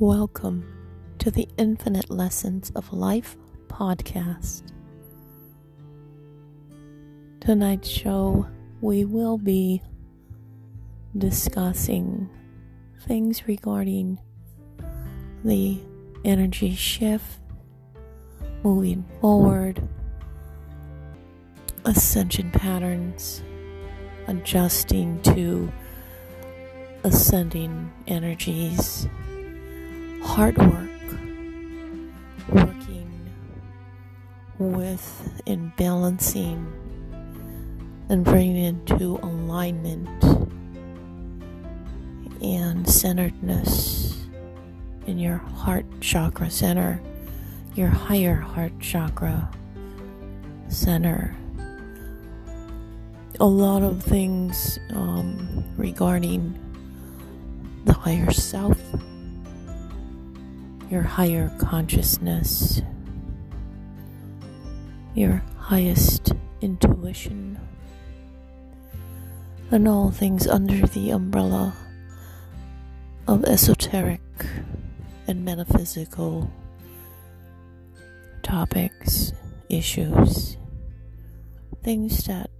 Welcome to the Infinite Lessons of Life podcast. Tonight's show, we will be discussing things regarding the energy shift, moving forward, ascension patterns, adjusting to ascending energies, heart work, working with and balancing and bringing into alignment and centeredness in your heart chakra center, your higher heart chakra center. A lot of things um, regarding the higher self, your higher consciousness, your highest intuition, and all things under the umbrella of esoteric and metaphysical topics, issues, things that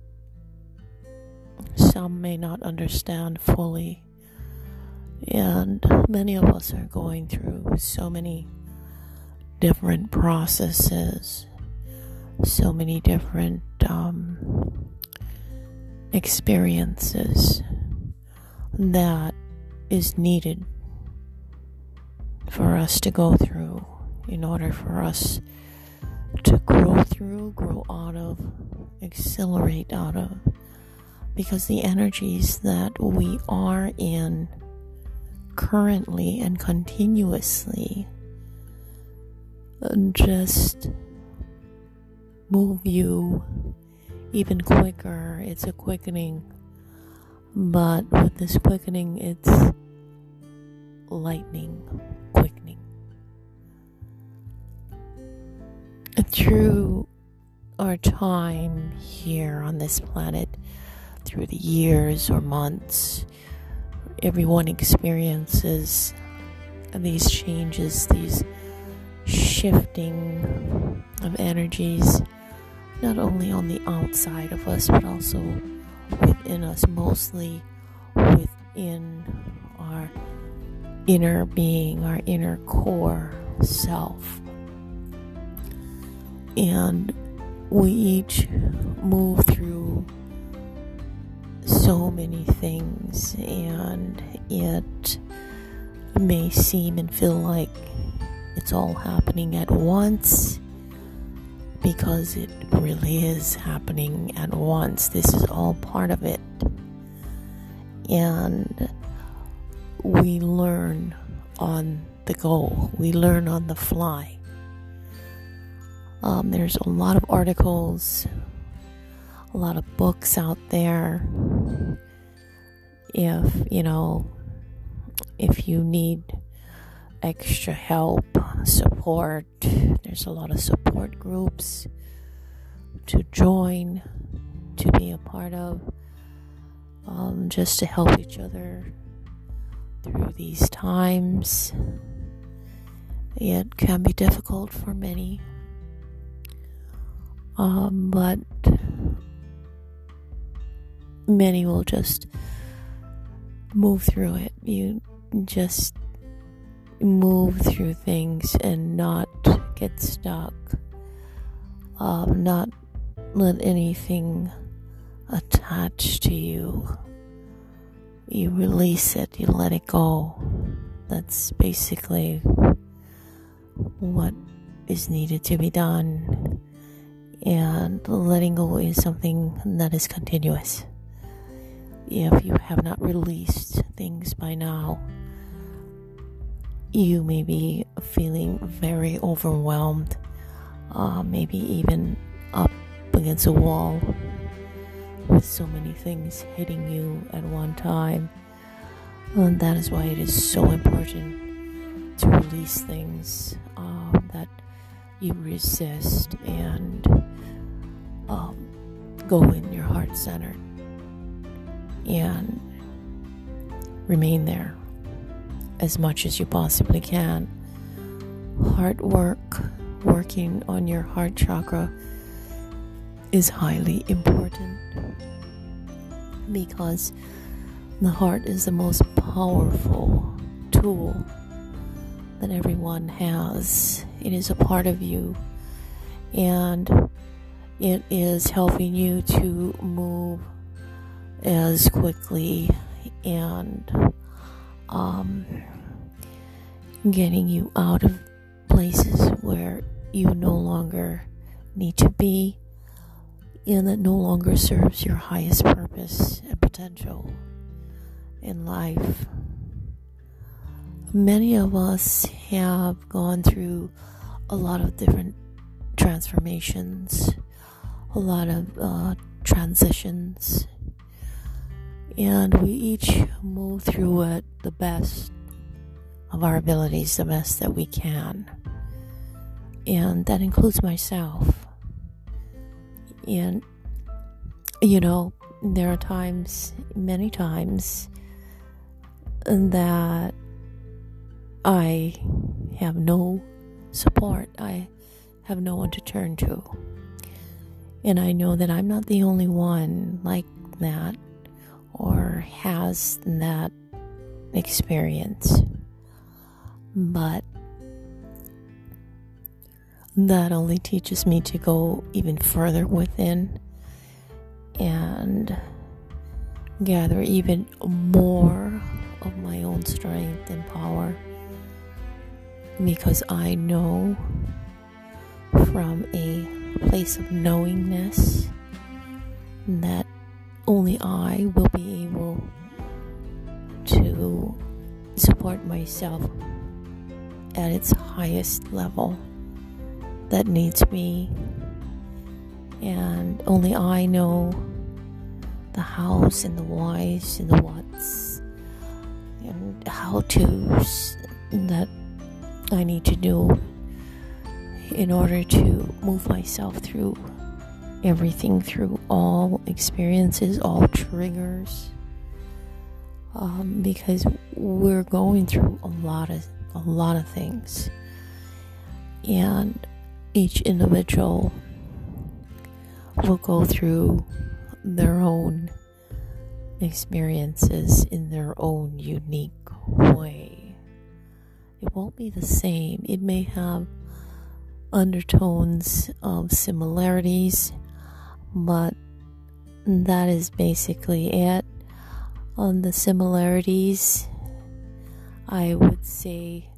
some may not understand fully and many of us are going through so many different processes, so many different um, experiences that is needed for us to go through in order for us to grow through, grow out of, accelerate out of. Because the energies that we are in currently and continuously just move you even quicker. It's a quickening, but with this quickening, it's lightning quickening. Through our time here on this planet, through the years or months, everyone experiences these changes, these shifting of energies, not only on the outside of us, but also within us, mostly within our inner being, our inner core self. And we each move through so many things, and it may seem and feel like it's all happening at once because it really is happening at once. This is all part of it. And we learn on the go, we learn on the fly. Um, there's a lot of articles, a lot of books out there. If, you know, if you need extra help, support, there's a lot of support groups to join, to be a part of, um, just to help each other through these times. It can be difficult for many. Um, but many will just move through it. You just move through things and not get stuck. Um, not let anything attach to you. You release it, you let it go. That's basically what is needed to be done. And letting go is something that is continuous if you have not released things by now, you may be feeling very overwhelmed, uh, maybe even up against a wall with so many things hitting you at one time. And that is why it is so important to release things um, that you resist and um, go in your heart center and remain there as much as you possibly can. Heart work, working on your heart chakra, is highly important because the heart is the most powerful tool that everyone has. It is a part of you and it is helping you to move as quickly and um, getting you out of places where you no longer need to be and that no longer serves your highest purpose and potential in life. Many of us have gone through a lot of different transformations, a lot of uh, transitions, and we each move through it the best of our abilities, the best that we can. And that includes myself. And, you know, there are times, many times, that I have no support. I have no one to turn to. And I know that I'm not the only one like that or has that experience. But that only teaches me to go even further within and gather even more of my own strength and power because I know from a place of knowingness that only I will be able to support myself at its highest level that needs me, and only I know the hows and the whys and the whats and how to's that I need to do in order to move myself through everything, through all experiences, all triggers. Um, because we're going through a lot of a lot of things, and each individual will go through their own experiences in their own unique way. It won't be the same. It may have undertones of similarities, but that is basically it. On the similarities, I would say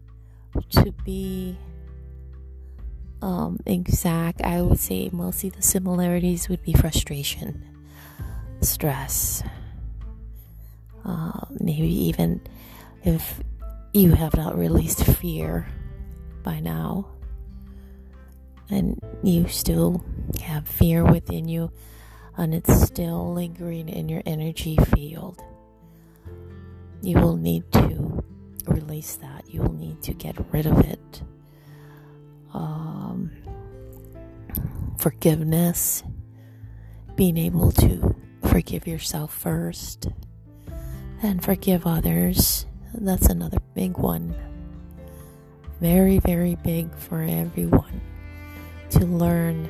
to be um, exact, I would say mostly the similarities would be frustration, stress, uh, maybe even if you have not released fear by now and you still have fear within you and it's still lingering in your energy field, you will need to release that. You will need to get rid of it. Um, forgiveness, being able to forgive yourself first and forgive others. That's another big one. Very, very big for everyone to learn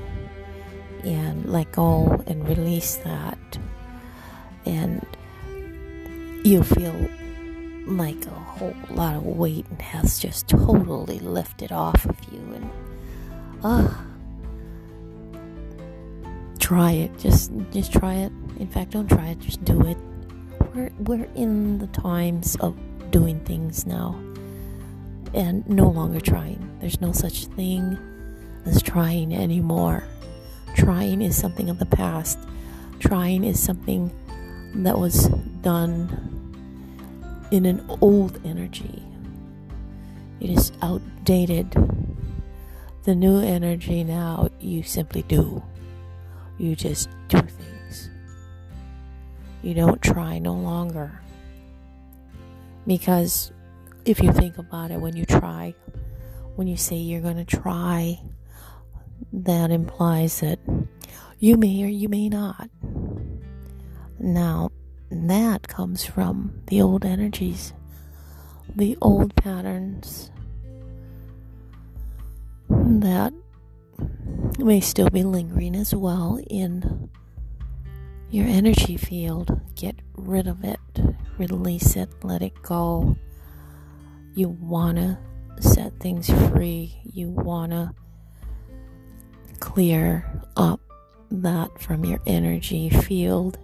and let go and release that. And you feel like a whole lot of weight has just totally lifted off of you. And, ah. Try it. Just, just try it. In fact, don't try it. Just do it. We're, we're in the times of doing things now and no longer trying. There's no such thing as trying anymore. Trying is something of the past. Trying is something that was done in an old energy. It is outdated. The new energy now, you simply do. You just do things. You don't try no longer. Because if you think about it, when you try, when you say you're going to try, that implies that you may or you may not. Now, that comes from the old energies. the old patterns that may still be lingering as well in your energy field. Get rid of it, release it, let it go. You want to set things free, you want to clear up that from your energy field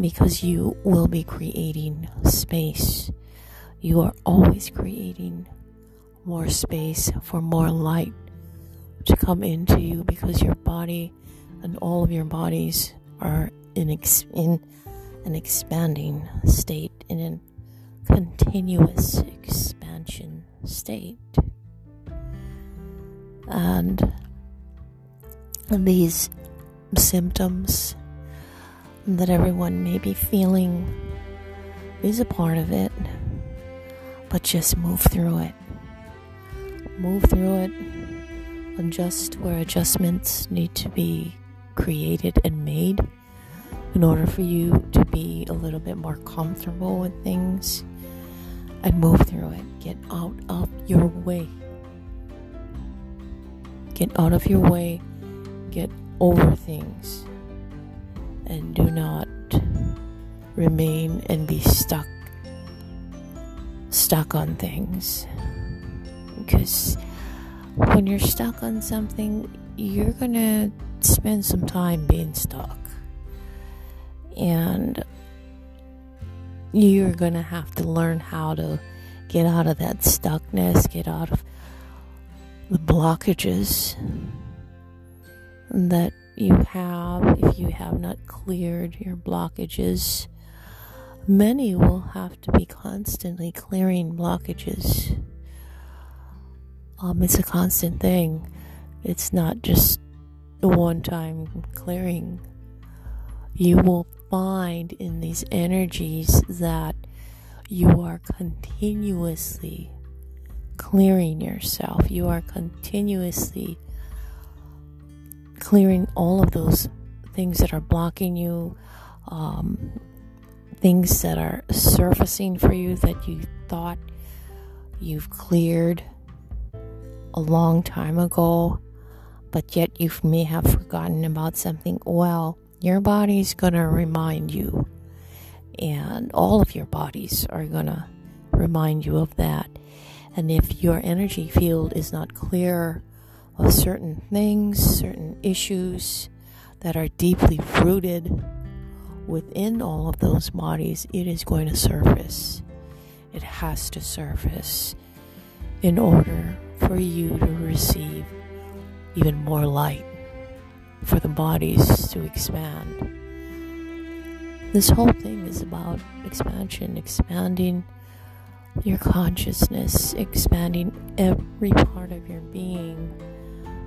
because you will be creating space. You are always creating more space for more light to come into you because your body and all of your bodies are in, ex- in an expanding state, in a continuous expansion state. And these symptoms that everyone may be feeling is a part of it, but just move through it. Move through it, adjust where adjustments need to be created and made in order for you to be a little bit more comfortable with things and move through it. Get out of your way. Get out of your way. Get over things and do not remain and be stuck stuck on things. Because when you're stuck on something you're gonna spend some time being stuck. And you're gonna have to learn how to get out of that stuckness get out of the blockages that you have, if you have not cleared your blockages, many will have to be constantly clearing blockages. Um, it's a constant thing. It's not just a one time clearing. You will find in these energies that you are continuously clearing yourself. You are continuously clearing all of those things that are blocking you, um, things that are surfacing for you that you thought you've cleared a long time ago, but yet you may have forgotten about something. Well, your body's going to remind you, and all of your bodies are going to remind you of that. And if your energy field is not clear of certain things, certain issues that are deeply rooted within all of those bodies, it is going to surface. It has to surface in order for you to receive even more light, for the bodies to expand. This whole thing is about expansion, expanding your consciousness, expanding every part of your being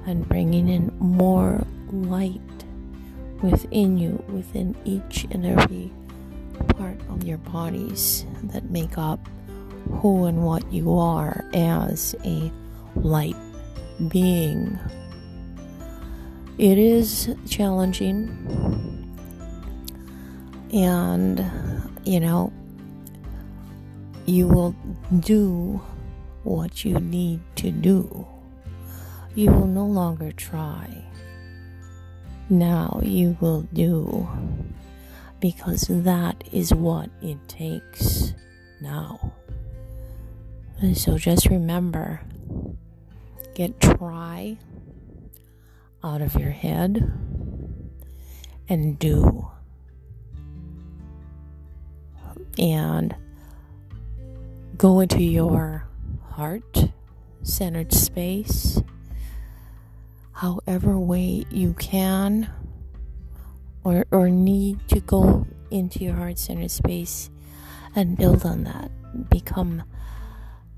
and bringing in more light within you, within each and every part of your bodies that make up who and what you are as a light being. It is challenging, and you know, you will do what you need to do you will no longer try. Now you will do because that is what it takes now. And so just remember get try out of your head and do. And go into your heart centered space however way you can or, or need to go into your heart centered space and build on that. Become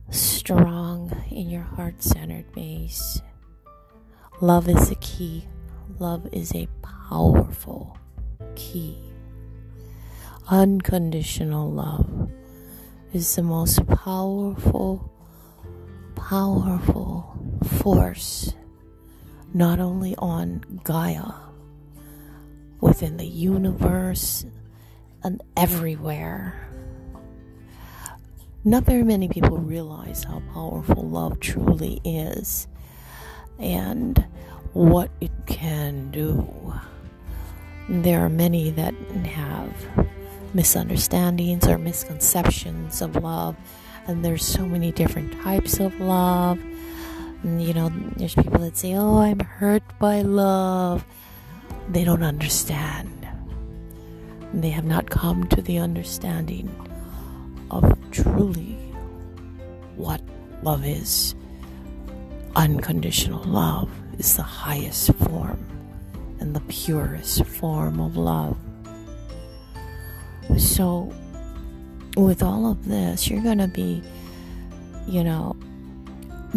strong in your heart centered base. Love is the key. Love is a powerful key. Unconditional love is the most powerful, powerful force not only on Gaia, within the universe, and everywhere. not very many people realize how powerful love truly is and what it can do. There are many that have misunderstandings or misconceptions of love, and there's so many different types of love. You know, there's people that say, Oh, I'm hurt by love. They don't understand they have not come to the understanding of truly what love is. Unconditional love is the highest form and the purest form of love. So, with all of this, you're going to be, you know,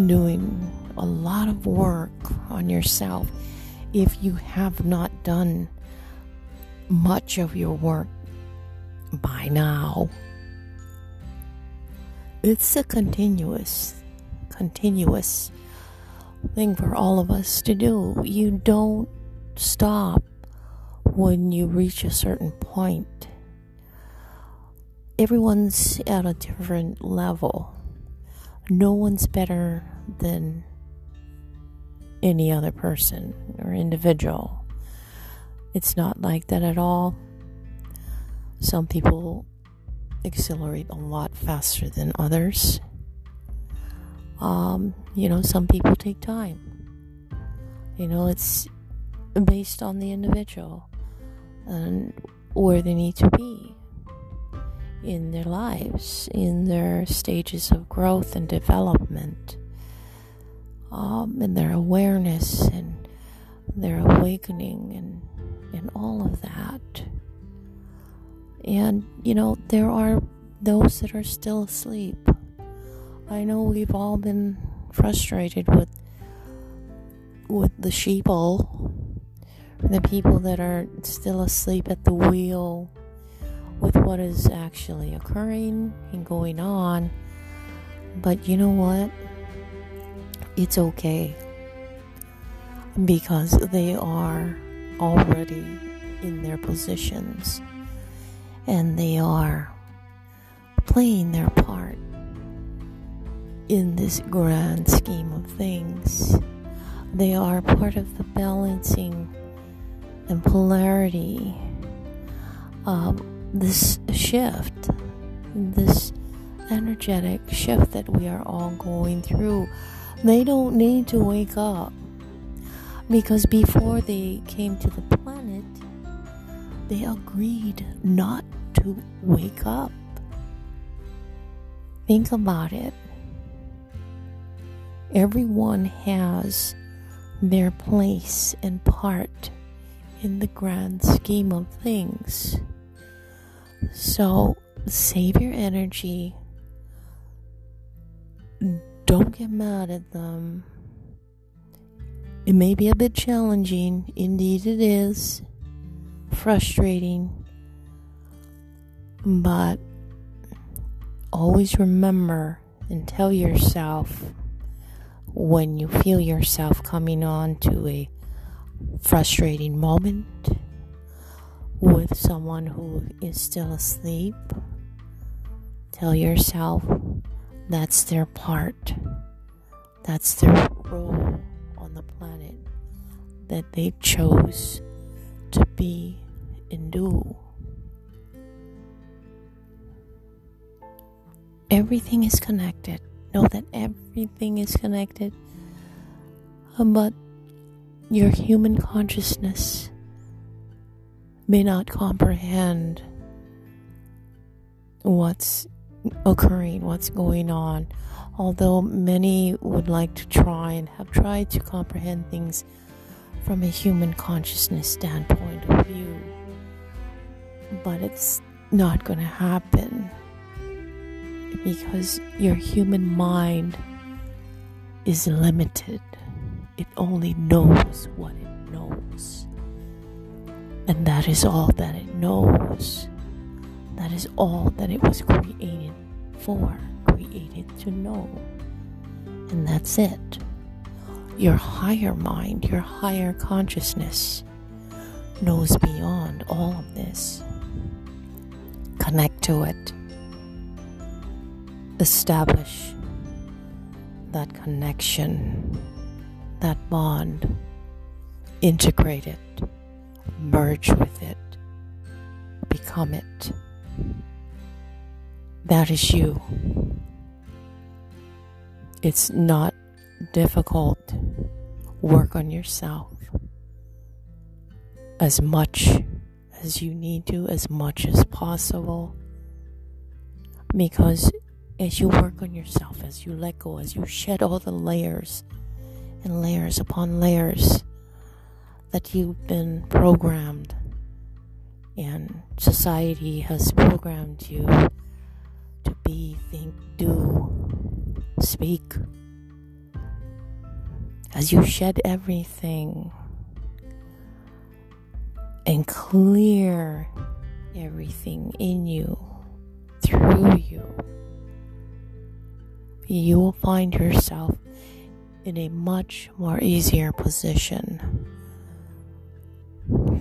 doing a lot of work on yourself if you have not done much of your work by now. It's a continuous, continuous thing for all of us to do. You don't stop when you reach a certain point. Everyone's at a different level. No one's better than any other person or individual. It's not like that at all. Some people accelerate a lot faster than others. Um, you know, some people take time. You know, it's based on the individual and where they need to be in their lives, in their stages of growth and development, um, in their awareness and their awakening and and all of that. And, you know, there are those that are still asleep. I know we've all been frustrated with with the sheeple, the people that are still asleep at the wheel with what is actually occurring and going on. But you know what? It's okay because they are already in their positions and they are playing their part in this grand scheme of things. They are part of the balancing and polarity of this shift, this energetic shift that we are all going through. They don't need to wake up because before they came to the planet, they agreed not to wake up. Think about it. Everyone has their place and part in the grand scheme of things. So save your energy. Don't get mad at them. It may be a bit challenging, indeed, it is. Frustrating, but always remember and tell yourself when you feel yourself coming on to a frustrating moment with someone who is still asleep, tell yourself that's their part, that's their role on the planet that they chose to be and do. Everything is connected. Know that everything is connected. But your human consciousness may not comprehend what's occurring, what's going on although many would like to try and have tried to comprehend things from a human consciousness standpoint of view. But it's not going to happen because your human mind is limited. It only knows what it knows. And that is all that it knows. That is all that it was created for created to know. And that's it. Your higher mind, your higher consciousness knows beyond all of this. Connect to it. establish that connection, that bond, integrate it, merge with it, become it. That is you. It's not difficult. Work on yourself as much as you need to, as much as possible. Because as you work on yourself, as you let go, as you shed all the layers and layers upon layers that you've been programmed and society has programmed you to be, think, do, speak. As you shed everything and clear everything in you, through you, you will find yourself in a much more easier position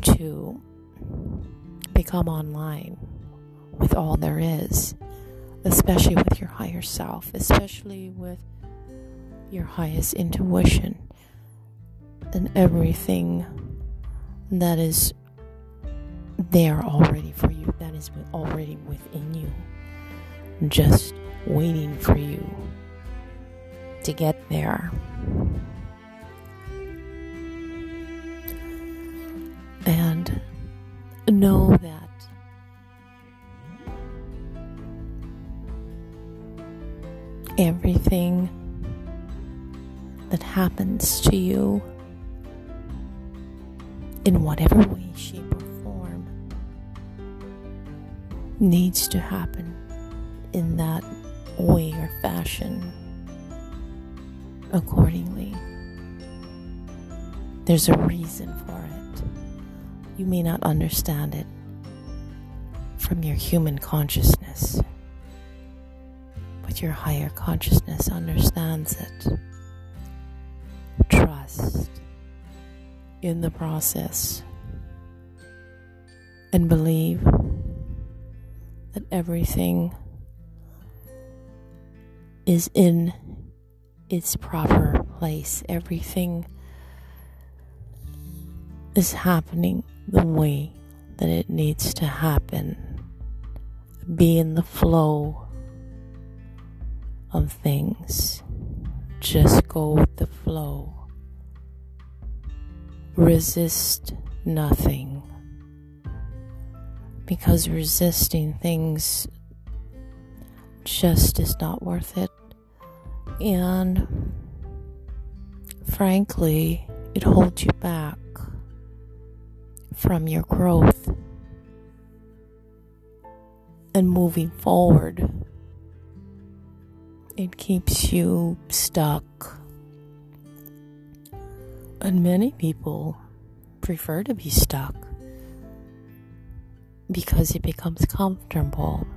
to become online with all there is, especially with your higher self, especially with your highest intuition and everything that is there already for you, that is already within you, just waiting for you to get there. And know that everything that happens to you in whatever way, shape, or form needs to happen in that way or fashion accordingly. There's a reason for it. You may not understand it from your human consciousness, your higher consciousness understands it. Trust in the process and believe that everything is in its proper place. Everything is happening the way that it needs to happen. Be in the flow of things. Just go with the flow. Resist nothing. Because resisting things just is not worth it. And frankly, it holds you back from your growth and moving forward. It keeps you stuck. And many people prefer to be stuck because it becomes comfortable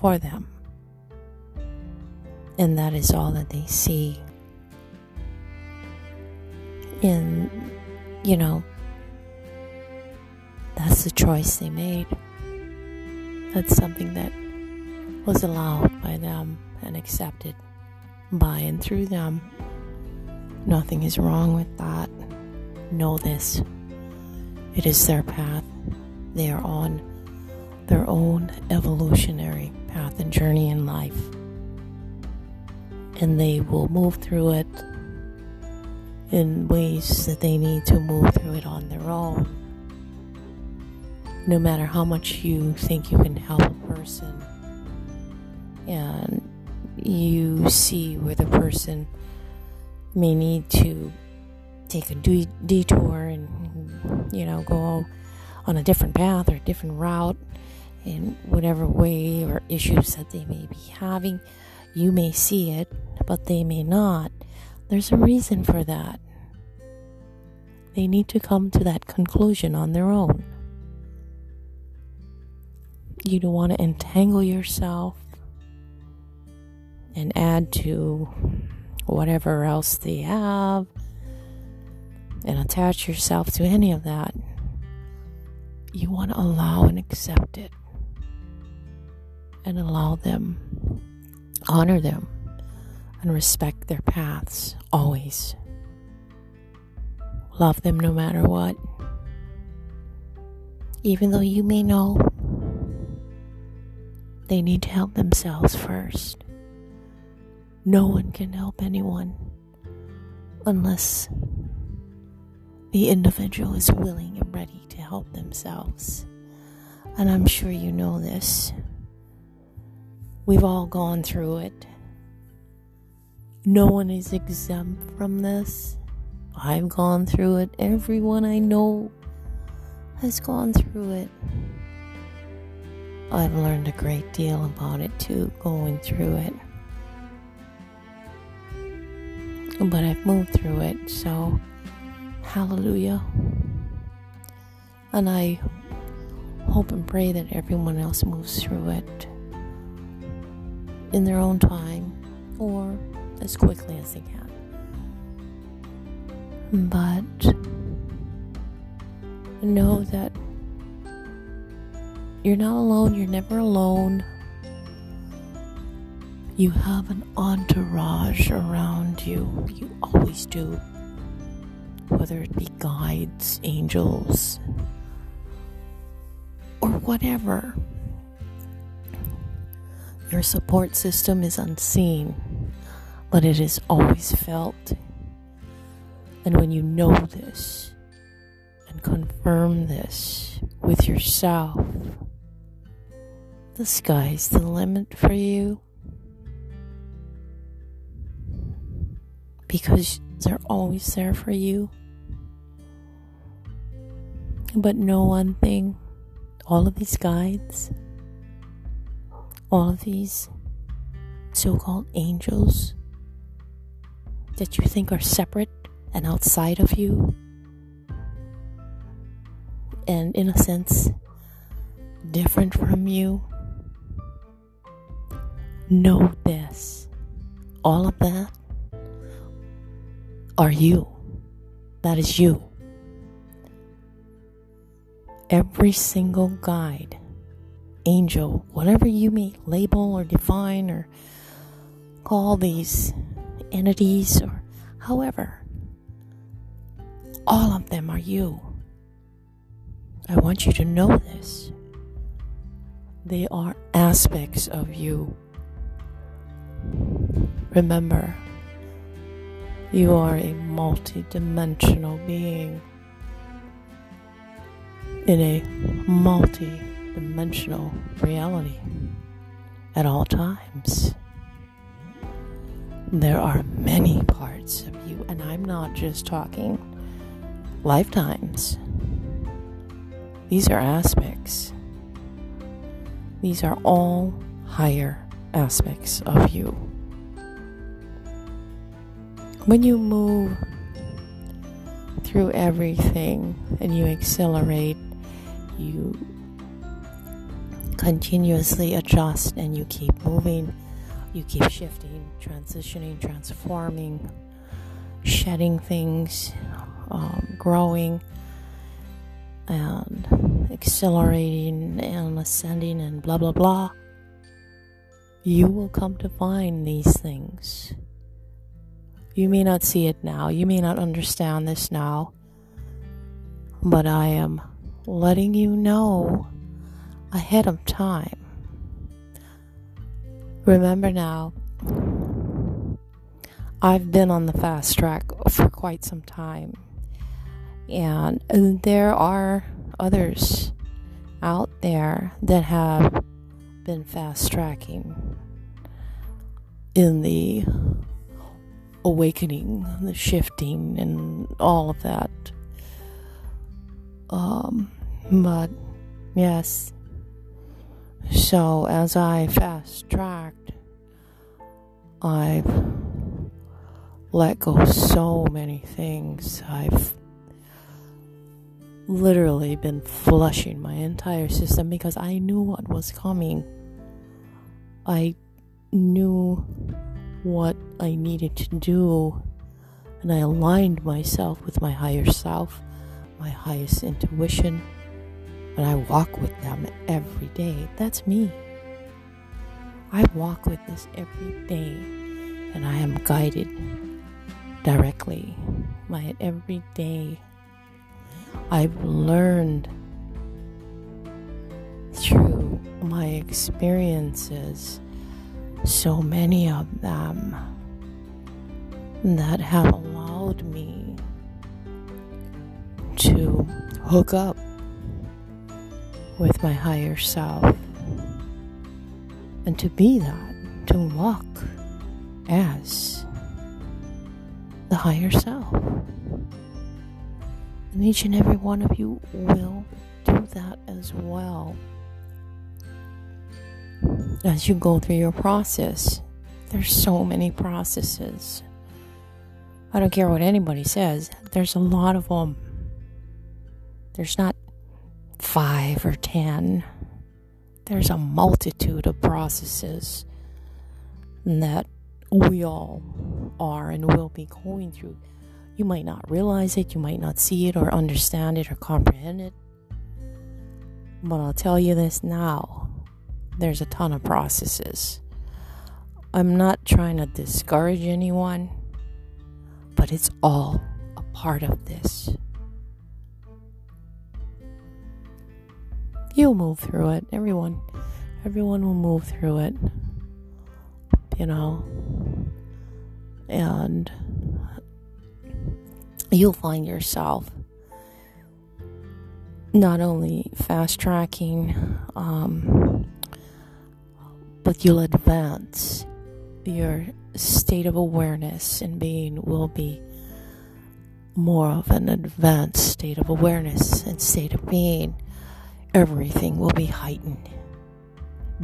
for them and that is all that they see. And, you know, that's the choice they made. That's something that was allowed by them and accepted by and through them. Nothing is wrong with that. Know this. It is their path. They are on their own evolutionary path and journey in life and they will move through it in ways that they need to move through it on their own. No matter how much you think you can help a person, and you see where the person may need to take a detour and, you know, go on a different path or a different route in whatever way or issues that they may be having you may see it, but they may not. There's a reason for that. They need to come to that conclusion on their own. You don't want to entangle yourself and add to whatever else they have and attach yourself to any of that. You want to allow and accept it and allow them honor them and respect their paths always. Love them no matter what. Even though you may know they need to help themselves first. No one can help anyone unless the individual is willing and ready to help themselves. And I'm sure you know this. We've all gone through it. No one is exempt from this. I've gone through it. Everyone I know has gone through it. I've learned a great deal about it too, going through it. But I've moved through it, so hallelujah. And I hope and pray that everyone else moves through it in their own time or as quickly as they can. But know that you're not alone, you're never alone. You have an entourage around you, you always do. Whether it be guides, angels, or whatever. Your support system is unseen, but it is always felt. And when you know this and confirm this with yourself, the sky's the limit for you. Because they're always there for you. But know one thing all of these guides all of these so called angels that you think are separate and outside of you, and in a sense, different from you. Know this. All of that are you. That is you. Every single guide angel, whatever you may label or define or call these entities or however, all of them are you. I want you to know this. They are aspects of you. Remember, you are a multi-dimensional being in a multi dimensional reality at all times. There are many parts of you, and I'm not just talking lifetimes. These are aspects. These are all higher aspects of you. When you move through everything and you accelerate, you continuously adjust and you keep moving, you keep shifting, transitioning, transforming, shedding things, um, growing, and accelerating and ascending, and blah blah blah. You will come to find these things. You may not see it now, you may not understand this now, but I am letting you know ahead of time. Remember now, I've been on the fast track for quite some time, and there are others out there that have been fast tracking in the awakening, the shifting, and all of that. Um, but yes, so as I fast tracked, I've let go so many things. I've literally been flushing my entire system because I knew what was coming. I knew what I needed to do, and I aligned myself with my higher self, my highest intuition and I walk with them every day. That's me. I walk with this every day and I am guided directly by it every day. I've learned through my experiences, so many of them that have allowed me to hook up with my higher self and to be that, to walk as the higher self. And each and every one of you will do that as well as you go through your process. There's so many processes. I don't care what anybody says, there's a lot of them. There's not five or ten, there's a multitude of processes that we all are and will be going through. You might not realize it, you might not see it or understand it or comprehend it. But I'll tell you this now there's a ton of processes. I'm not trying to discourage anyone, but it's all a part of this. You'll move through it. Everyone, everyone will move through it. You know, and you'll find yourself not only fast tracking, um, but you'll advance your state of awareness and being will be more of an advanced state of awareness and state of being. Everything will be heightened,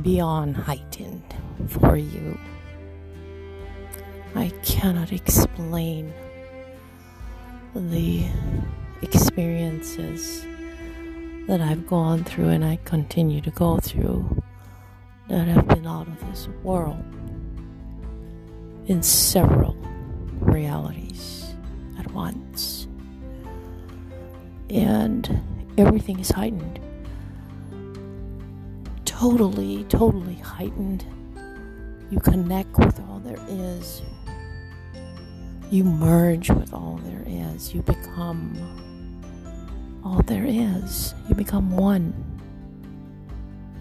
beyond heightened for you. I cannot explain the experiences that I've gone through and I continue to go through that have been out of this world in several realities at once. And everything is heightened. Totally, totally heightened. You connect with all there is. You merge with all there is. You become all there is. You become one.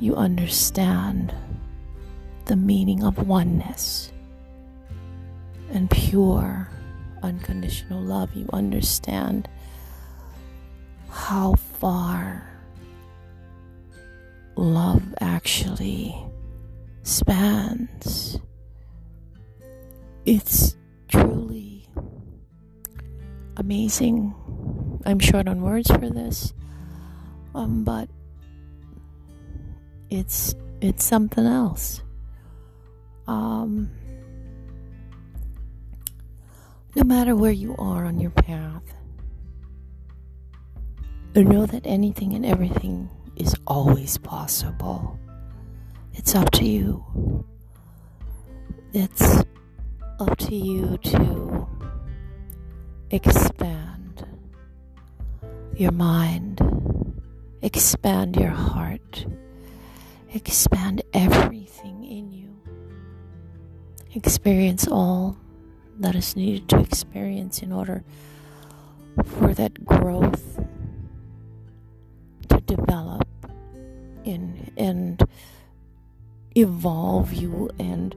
You understand the meaning of oneness and pure, unconditional love. You understand how far love actually spans. It's truly amazing I'm short on words for this, um, but it's it's something else. Um, no matter where you are on your path, know that anything and everything is always possible. It's up to you. It's up to you to expand your mind, expand your heart, expand everything in you. Experience all that is needed to experience in order for that growth to develop in and evolve you and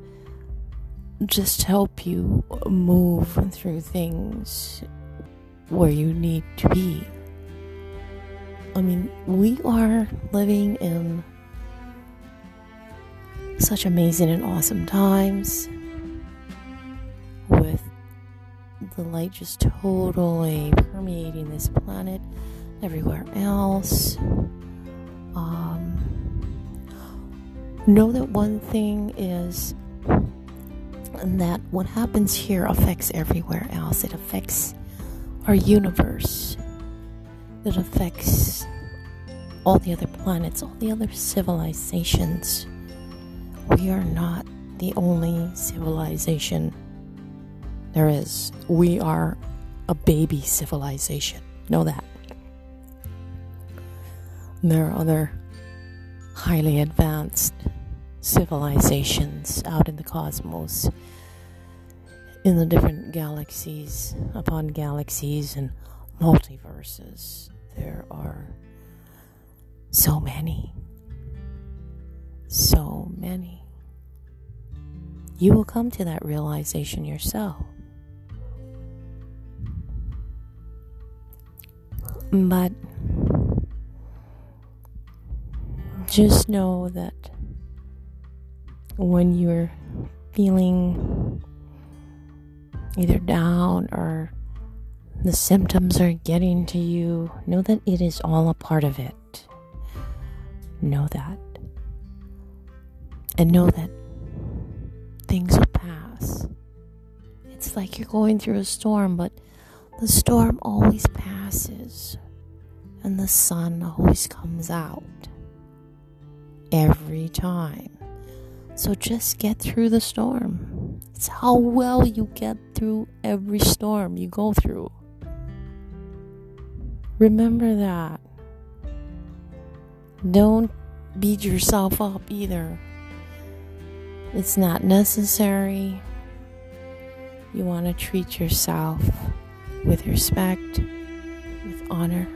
just help you move through things where you need to be. I mean, we are living in such amazing and awesome times with the light just totally permeating this planet everywhere else. Um, know that one thing is that what happens here affects everywhere else, it affects our universe it affects all the other planets, all the other civilizations. We are not the only civilization there is. We are a baby civilization. Know that. There are other highly advanced civilizations out in the cosmos, in the different galaxies upon galaxies and multiverses. There are so many. So many. You will come to that realization yourself. But just know that when you're feeling either down or the symptoms are getting to you, know that it is all a part of it. Know that. And know that things will pass. It's like you're going through a storm, but the storm always passes and the sun always comes out every time. So just get through the storm. It's how well you get through every storm you go through. Remember that. Don't beat yourself up either. It's not necessary. You want to treat yourself with respect, with honor,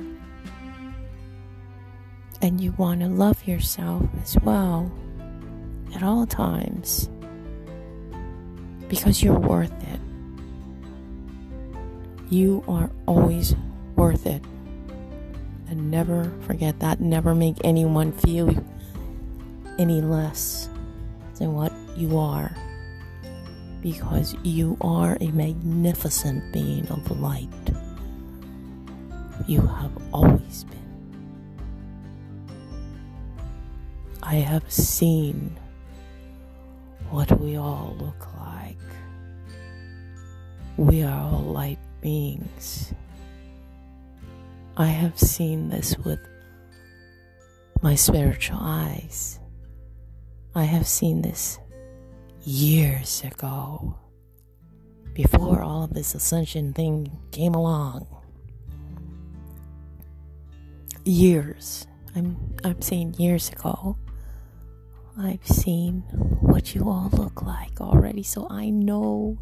and you want to love yourself as well at all times because you're worth it. You are always worth it. And never forget that. Never make anyone feel any less than what you are. Because you are a magnificent being of light. You have always been. I have seen what we all look like. We are all light beings. I have seen this with my spiritual eyes. I have seen this years ago, before all of this ascension thing came along. Years. I'm I'm saying years ago. I've seen what you all look like already, so I know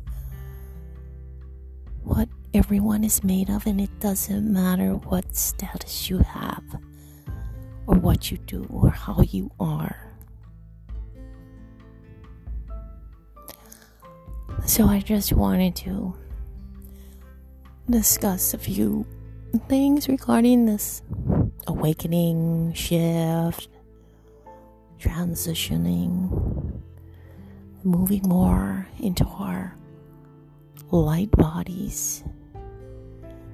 what everyone is made of, and it doesn't matter what status you have, or what you do, or how you are. So, I just wanted to discuss a few things regarding this awakening shift transitioning, moving more into our light bodies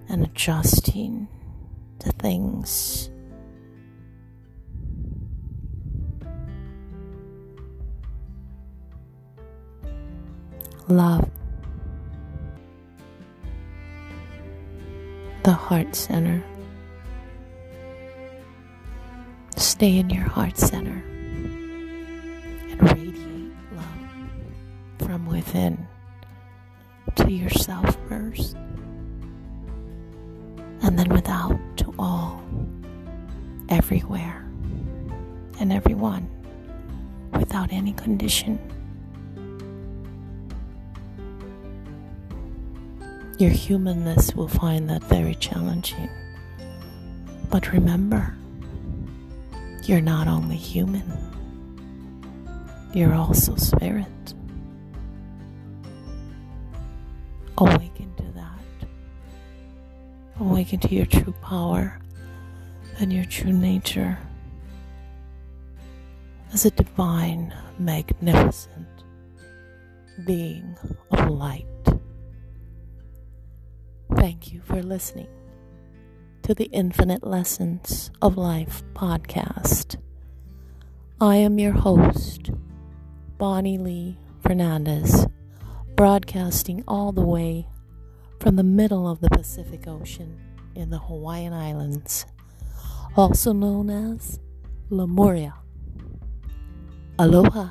and adjusting to things. Love the heart center. Stay in your heart center and radiate love from within to yourself first, and then without to all, everywhere, and everyone without any condition. Your humanness will find that very challenging. But remember, you're not only human you're also spirit. Awaken to that. Awaken to your true power and your true nature as a divine, magnificent being of light. Thank you for listening to the Infinite Lessons of Life podcast. I am your host. Bonnie Lee Fernandez, broadcasting all the way from the middle of the Pacific Ocean in the Hawaiian Islands, also known as Lemuria. Aloha.